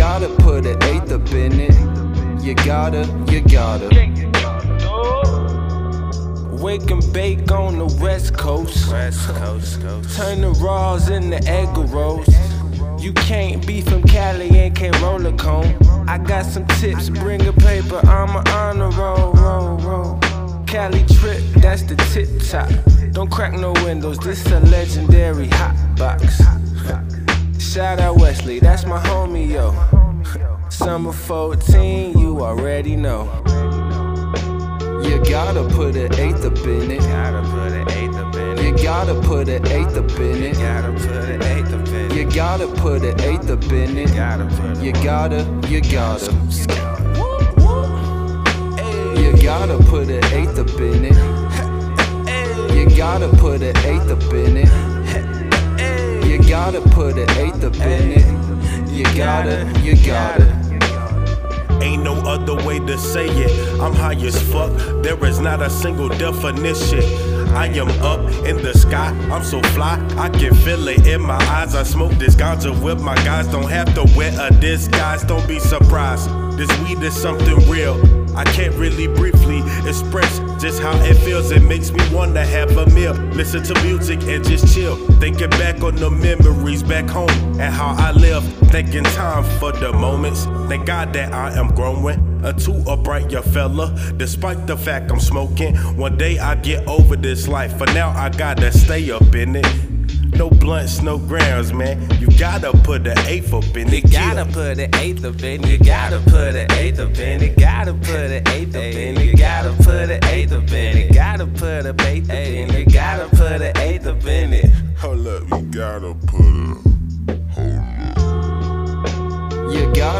gotta put an eighth up in it. You gotta, you gotta. Wake and bake on the west coast. West Coast, Coast. Turn the raws into egg rolls. You can't be from Cali and can't roll a cone. I got some tips, bring a paper, I'm a honor roll, roll, roll. Cali trip, that's the tip top. Don't crack no windows, this a legendary hot box. Shout out Wesley, that's my homie, yo. Summer 14, you already know. You gotta put an eighth up in it. Gotta put an eighth up in it. You gotta put an eighth up in it. Gotta put an eighth up in it. You gotta put an eighth up in it. Gotta put You gotta, you gotta. You gotta put an eighth up in it. You gotta put an eighth up in it. You gotta put an eighth up in it. You gotta, you gotta. Ain't no other way to say it. I'm high as fuck, there is not a single definition. I am up in the sky, I'm so fly, I can feel it in my eyes. I smoke this ganja with my guys, don't have to wear a disguise, don't be surprised. This weed is something real. I can't really briefly express just how it feels. It makes me wanna have a meal, listen to music and just chill. Thinking back on the memories back home and how I live. Thanking time for the moments. Thank God that I am growing into a brighter fella. Despite the fact I'm smoking, one day I get over this life. For now, I gotta stay up in it. No blunts, no grams, man. You gotta put the eighth up in it. You gotta put an eighth up in it. You gotta put an eighth up in it. Gotta put an eighth up in it. You gotta put an eighth up in it. Gotta put a eighth up in it. Gotta put an eighth up in it. Hold up, you gotta put a.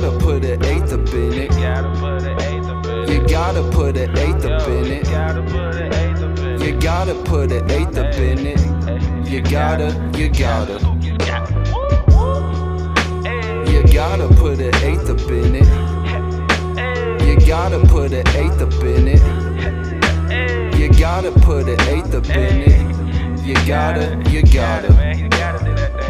gotta put an eighth up in it. Gotta put an eighth up in You gotta put an eighth up in it. Gotta put an eighth up in You gotta put an eighth up in it. You gotta, you gotta. You gotta put an eighth up in it. You gotta put an eighth up in it. You gotta put an eighth up in it. You gotta, you gotta.